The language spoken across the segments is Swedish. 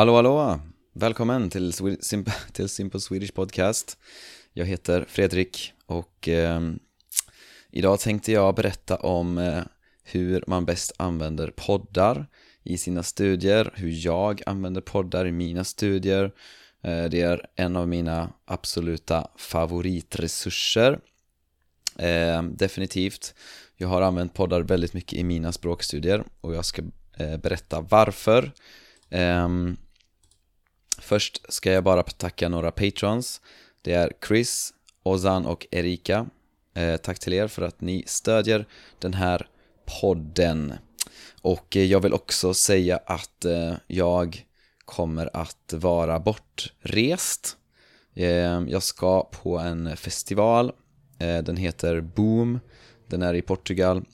Hallå hallå! Välkommen till, Sim till Simple Swedish Podcast. Jag heter Fredrik och eh, idag tänkte jag berätta om eh, hur man bäst använder poddar i sina studier, hur jag använder poddar i mina studier. Eh, Det är en av mina absoluta favoritresurser. Eh, Definitivt. Jag har använt poddar väldigt mycket i mina språkstudier och jag ska eh, berätta varför. Um, först ska jag bara tacka några patrons. Det är Chris, Ozan och Erika. Eh, tack till er för att ni stödjer den här podden. Och eh, jag vill också säga att eh, jag kommer att vara bortrest. Eh, jag ska på en festival. Eh, den heter Boom. Den är i Portugal.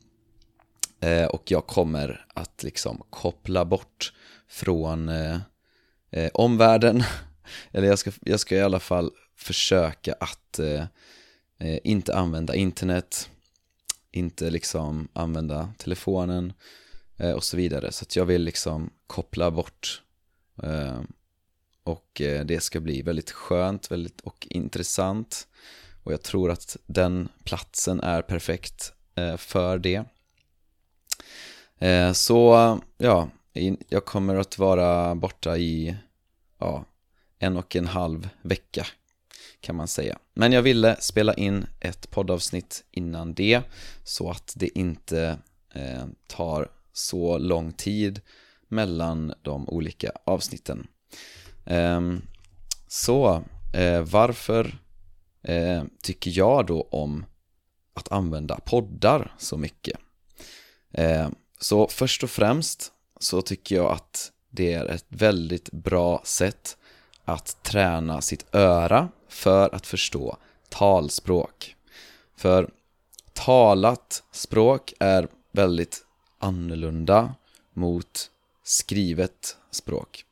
Eh, och jag kommer att liksom koppla bort från eh, eh, omvärlden. Eller jag ska, jag ska i alla fall försöka att eh, eh, inte använda internet, inte liksom använda telefonen eh, och så vidare. Så att jag vill liksom koppla bort eh, och eh, det ska bli väldigt skönt väldigt, och intressant. Och jag tror att den platsen är perfekt eh, för det. Så ja, jag kommer att vara borta i ja, en och en halv vecka kan man säga. Men jag ville spela in ett poddavsnitt innan det så att det inte eh, tar så lång tid mellan de olika avsnitten. Eh, så eh, varför eh, tycker jag då om att använda poddar så mycket? Eh, så först och främst så tycker jag att det är ett väldigt bra sätt att träna sitt öra för att förstå talspråk. För talat språk är väldigt annorlunda mot skrivet språk.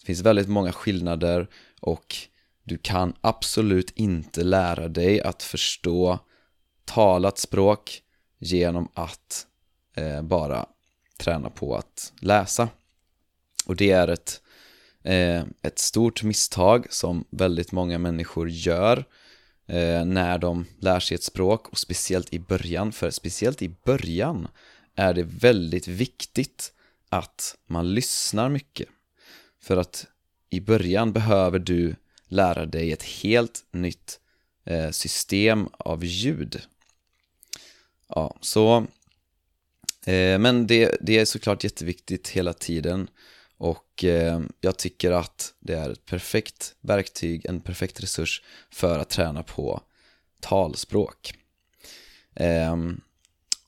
Det finns väldigt många skillnader och du kan absolut inte lära dig att förstå talat språk genom att eh, bara träna på att läsa. Och det är ett, eh, ett stort misstag som väldigt många människor gör eh, när de lär sig ett språk och speciellt i början, för speciellt i början är det väldigt viktigt att man lyssnar mycket. För att i början behöver du lära dig ett helt nytt eh, system av ljud. Ja, så Eh, men det, det är såklart jätteviktigt hela tiden och eh, jag tycker att det är ett perfekt verktyg, en perfekt resurs för att träna på talspråk. Ehm,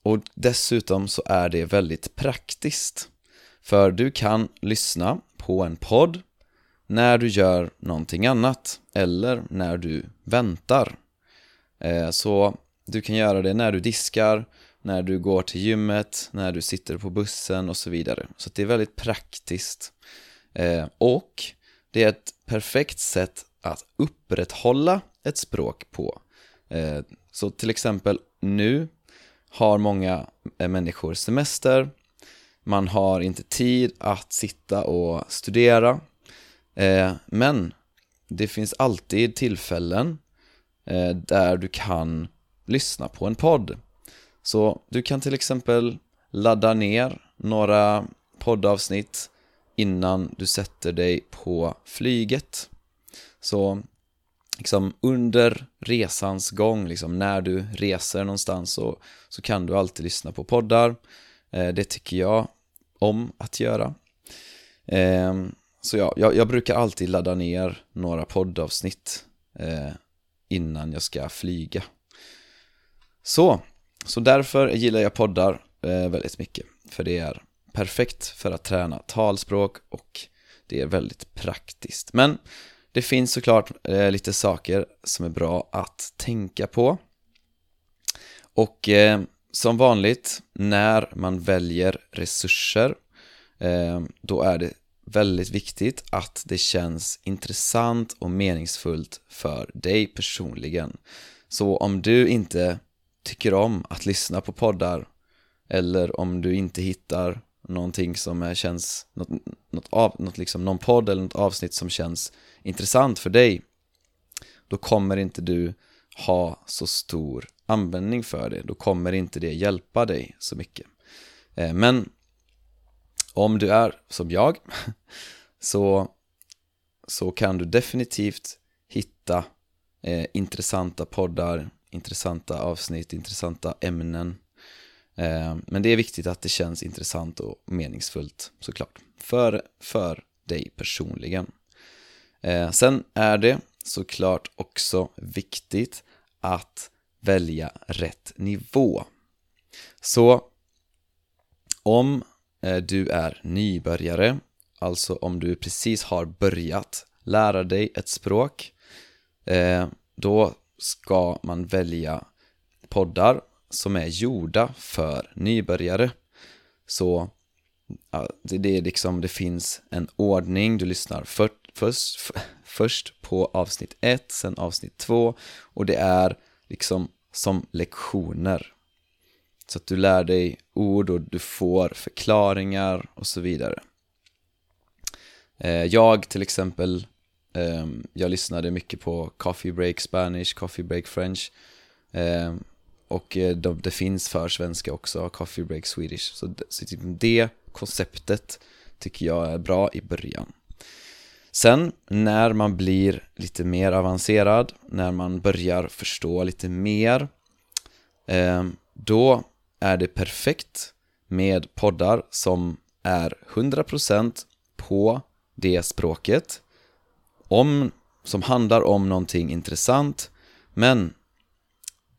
och dessutom så är det väldigt praktiskt. För du kan lyssna på en podd när du gör någonting annat eller när du väntar. Eh, så du kan göra det när du diskar, när du går till gymmet, när du sitter på bussen och så vidare. Så det är väldigt praktiskt. Eh, och det är ett perfekt sätt att upprätthålla ett språk på. Eh, så till exempel nu har många eh, människor semester, man har inte tid att sitta och studera, eh, men det finns alltid tillfällen eh, där du kan lyssna på en podd. Så du kan till exempel ladda ner några poddavsnitt innan du sätter dig på flyget. Så liksom under resans gång, liksom när du reser någonstans så, så kan du alltid lyssna på poddar. Eh, det tycker jag om att göra. Eh, så ja, jag, jag, brukar alltid ladda ner några poddavsnitt eh, innan jag ska flyga. Så, så därför gillar jag poddar eh, väldigt mycket. För det är perfekt för att träna talspråk och det är väldigt praktiskt. Men det finns såklart eh, lite saker som är bra att tänka på. Och eh, som vanligt, när man väljer resurser, eh, då är det väldigt viktigt att det känns intressant och meningsfullt för dig personligen. Så om du inte tycker om att lyssna på poddar eller om du inte hittar någonting som känns, något, något, av, något liksom, någon podd eller något avsnitt som känns intressant för dig då kommer inte du ha så stor användning för det, då kommer inte det hjälpa dig så mycket. Eh, men om du är som jag så, så kan du definitivt hitta eh, intressanta poddar, intressanta avsnitt, intressanta ämnen. Eh, men det är viktigt att det känns intressant och meningsfullt såklart, för, för dig personligen. Eh, sen är det såklart också viktigt att välja rätt nivå. Så om eh, du är nybörjare, alltså om du precis har börjat lära dig ett språk, då ska man välja poddar som är gjorda för nybörjare. Så ja, det, är liksom, det finns en ordning, du lyssnar för, först, först på avsnitt 1, sen avsnitt 2 och det är liksom som lektioner. Så att du lär dig ord och du får förklaringar och så vidare. Eh, jag till exempel, Ehm, jag lyssnade mycket på Coffee Break Spanish, Coffee Break French ehm, och eh, det finns för svenska också, Coffee Break Swedish. Så typ det konceptet tycker jag är bra i början. Sen när man blir lite mer avancerad, när man börjar förstå lite mer, ehm, då är det perfekt med poddar som är 100% på det språket, om, som handlar om någonting intressant, men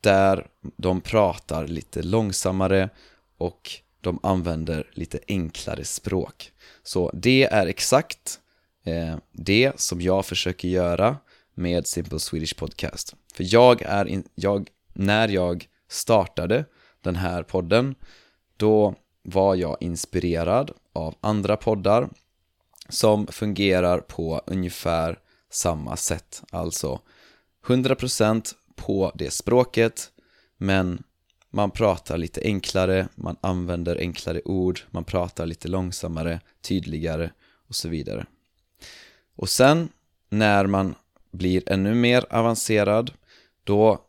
där de pratar lite långsammare och de använder lite enklare språk. Så det är exakt eh, det som jag försöker göra med Simple Swedish Podcast. För jag är, in, jag, när jag startade den här podden, då var jag inspirerad av andra poddar som fungerar på ungefär samma sätt. Alltså 100% på det språket, men man pratar lite enklare, man använder enklare ord, man pratar lite långsammare, tydligare och så vidare. Och sen när man blir ännu mer avancerad, då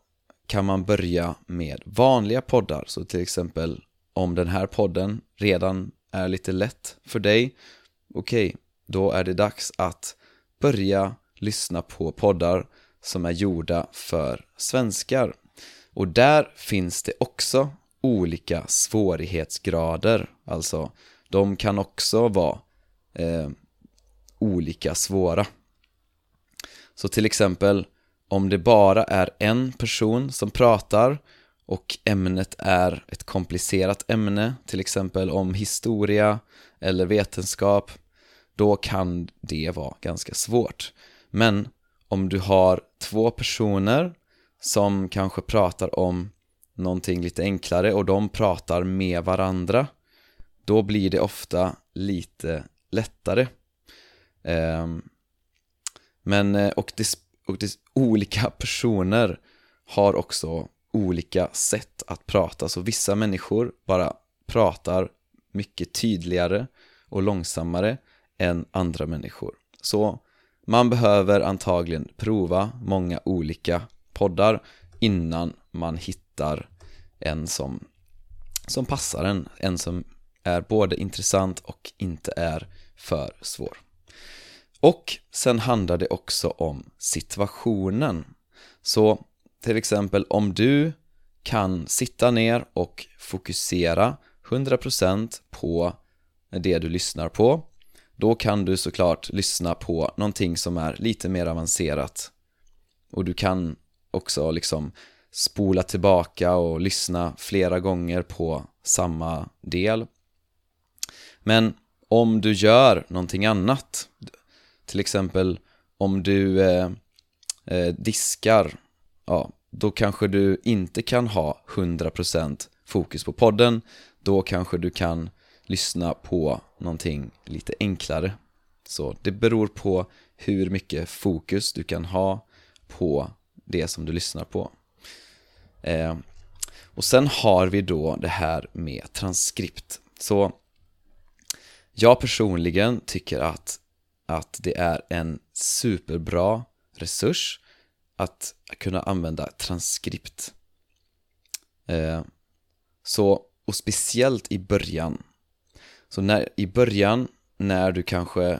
kan man börja med vanliga poddar. Så till exempel om den här podden redan är lite lätt för dig, okej, okay, då är det dags att börja lyssna på poddar som är gjorda för svenskar. Och där finns det också olika svårighetsgrader, alltså de kan också vara eh, olika svåra. Så till exempel om det bara är en person som pratar och ämnet är ett komplicerat ämne, till exempel om historia eller vetenskap, då kan det vara ganska svårt. Men om du har två personer som kanske pratar om någonting lite enklare och de pratar med varandra, då blir det ofta lite lättare. Ehm, men, eh, och det, och det, olika personer har också olika sätt att prata, så vissa människor bara pratar mycket tydligare och långsammare än andra människor. Så man behöver antagligen prova många olika poddar innan man hittar en som, som passar en, en som är både intressant och inte är för svår. Och sen handlar det också om situationen. Så till exempel om du kan sitta ner och fokusera 100% på det du lyssnar på då kan du såklart lyssna på någonting som är lite mer avancerat och du kan också liksom spola tillbaka och lyssna flera gånger på samma del men om du gör någonting annat till exempel om du eh, eh, diskar, ja, då kanske du inte kan ha 100% fokus på podden. Då kanske du kan lyssna på någonting lite enklare. Så det beror på hur mycket fokus du kan ha på det som du lyssnar på. Eh, och sen har vi då det här med transkript. Så Jag personligen tycker att, att det är en superbra resurs att kunna använda transkript. Eh, så, och speciellt i början. Så när, i början, när du kanske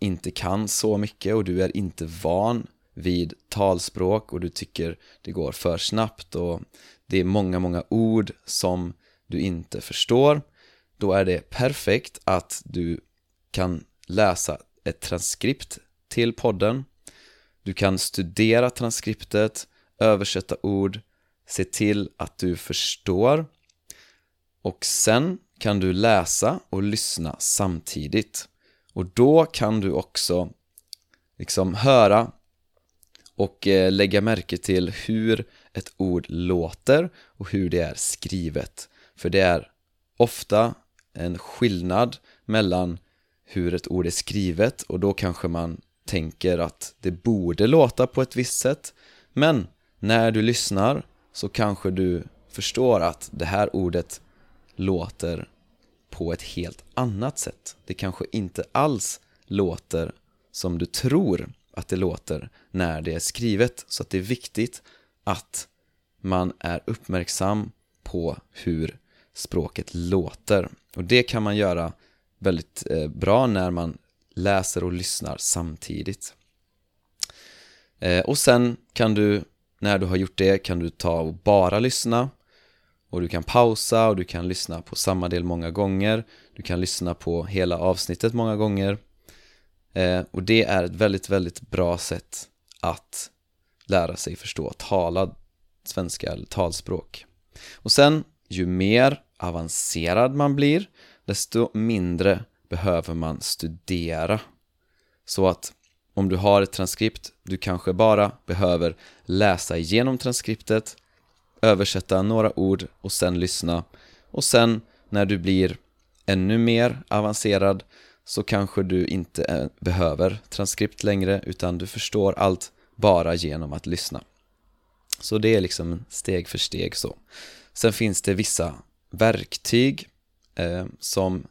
inte kan så mycket och du är inte van vid talspråk och du tycker det går för snabbt och det är många, många ord som du inte förstår då är det perfekt att du kan läsa ett transkript till podden. Du kan studera transkriptet, översätta ord, se till att du förstår. Och sen kan du läsa och lyssna samtidigt och då kan du också liksom höra och eh, lägga märke till hur ett ord låter och hur det är skrivet. För det är ofta en skillnad mellan hur ett ord är skrivet och då kanske man tänker att det borde låta på ett visst sätt men när du lyssnar så kanske du förstår att det här ordet låter på ett helt annat sätt. Det kanske inte alls låter som du tror att det låter när det är skrivet. Så att det är viktigt att man är uppmärksam på hur språket låter. Och det kan man göra väldigt eh, bra när man läser och lyssnar samtidigt. Eh, och sen kan du, när du har gjort det, kan du ta och bara lyssna och du kan pausa och du kan lyssna på samma del många gånger. Du kan lyssna på hela avsnittet många gånger. Eh, Och det är ett väldigt, väldigt bra sätt att lära sig förstå talad svenska eller talspråk. Och sen, ju mer avancerad man blir desto mindre behöver man studera. Så att om du har ett transkript, du kanske bara behöver läsa igenom transkriptet översätta några ord och sen lyssna och sen när du blir ännu mer avancerad så kanske du inte eh, behöver transkript längre utan du förstår allt bara genom att lyssna. Så det är liksom steg för steg så. Sen finns det vissa verktyg eh, som,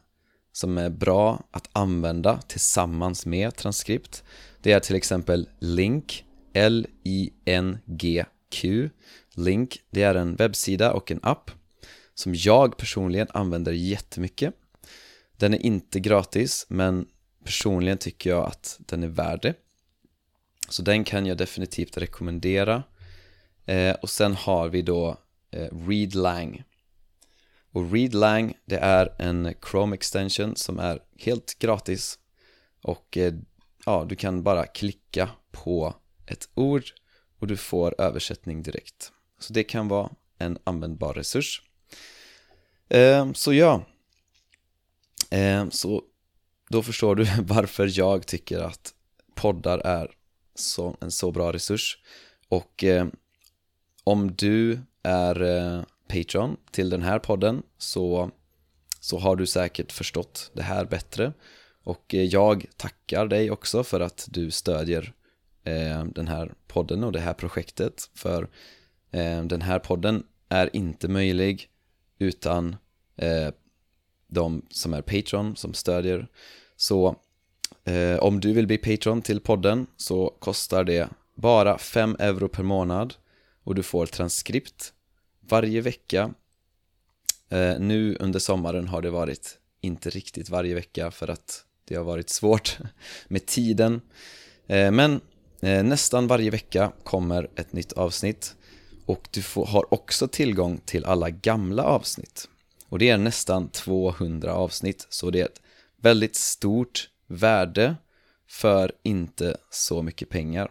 som är bra att använda tillsammans med transkript. Det är till exempel Link, L-I-N-G-Q Link, det är en webbsida och en app som jag personligen använder jättemycket. Den är inte gratis, men personligen tycker jag att den är värd det. Så den kan jag definitivt rekommendera. Eh, och sen har vi då eh, ReadLang. Och ReadLang, det är en Chrome extension som är helt gratis. Och eh, ja, du kan bara klicka på ett ord och du får översättning direkt. Så det kan vara en användbar resurs. Ehm, så ja, ehm, så då förstår du varför jag tycker att poddar är så, en så bra resurs. Och ehm, om du är eh, Patreon till den här podden så, så har du säkert förstått det här bättre. Och eh, jag tackar dig också för att du stödjer eh, den här podden och det här projektet. För Eh, den här podden är inte möjlig utan eh, de som är Patreon som stödjer. Så eh, om du vill bli Patreon till podden så kostar det bara 5 euro per månad och du får transkript varje vecka. Nu under sommaren har det varit inte riktigt varje vecka för att det har varit svårt med tiden. Men nästan varje vecka kommer ett nytt avsnitt och du får, har också tillgång till alla gamla avsnitt. Och det är nästan 200 avsnitt, så det är ett väldigt stort värde för inte så mycket pengar.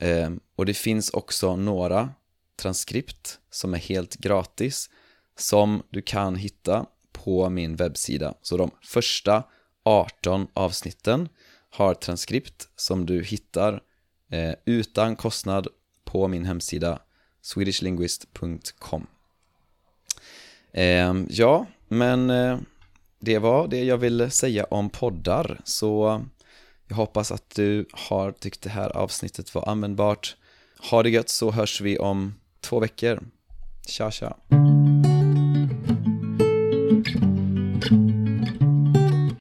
Eh, och det finns också några transkript som är helt gratis som du kan hitta på min webbsida. Så de första 18 avsnitten har transkript som du hittar eh, utan kostnad på min hemsida swedishlinguist.com eh, Ja, men eh, det var det jag ville säga om poddar så jag hoppas att du har tyckt det här avsnittet var användbart. Ha det gött så hörs vi om två veckor. Tja tja.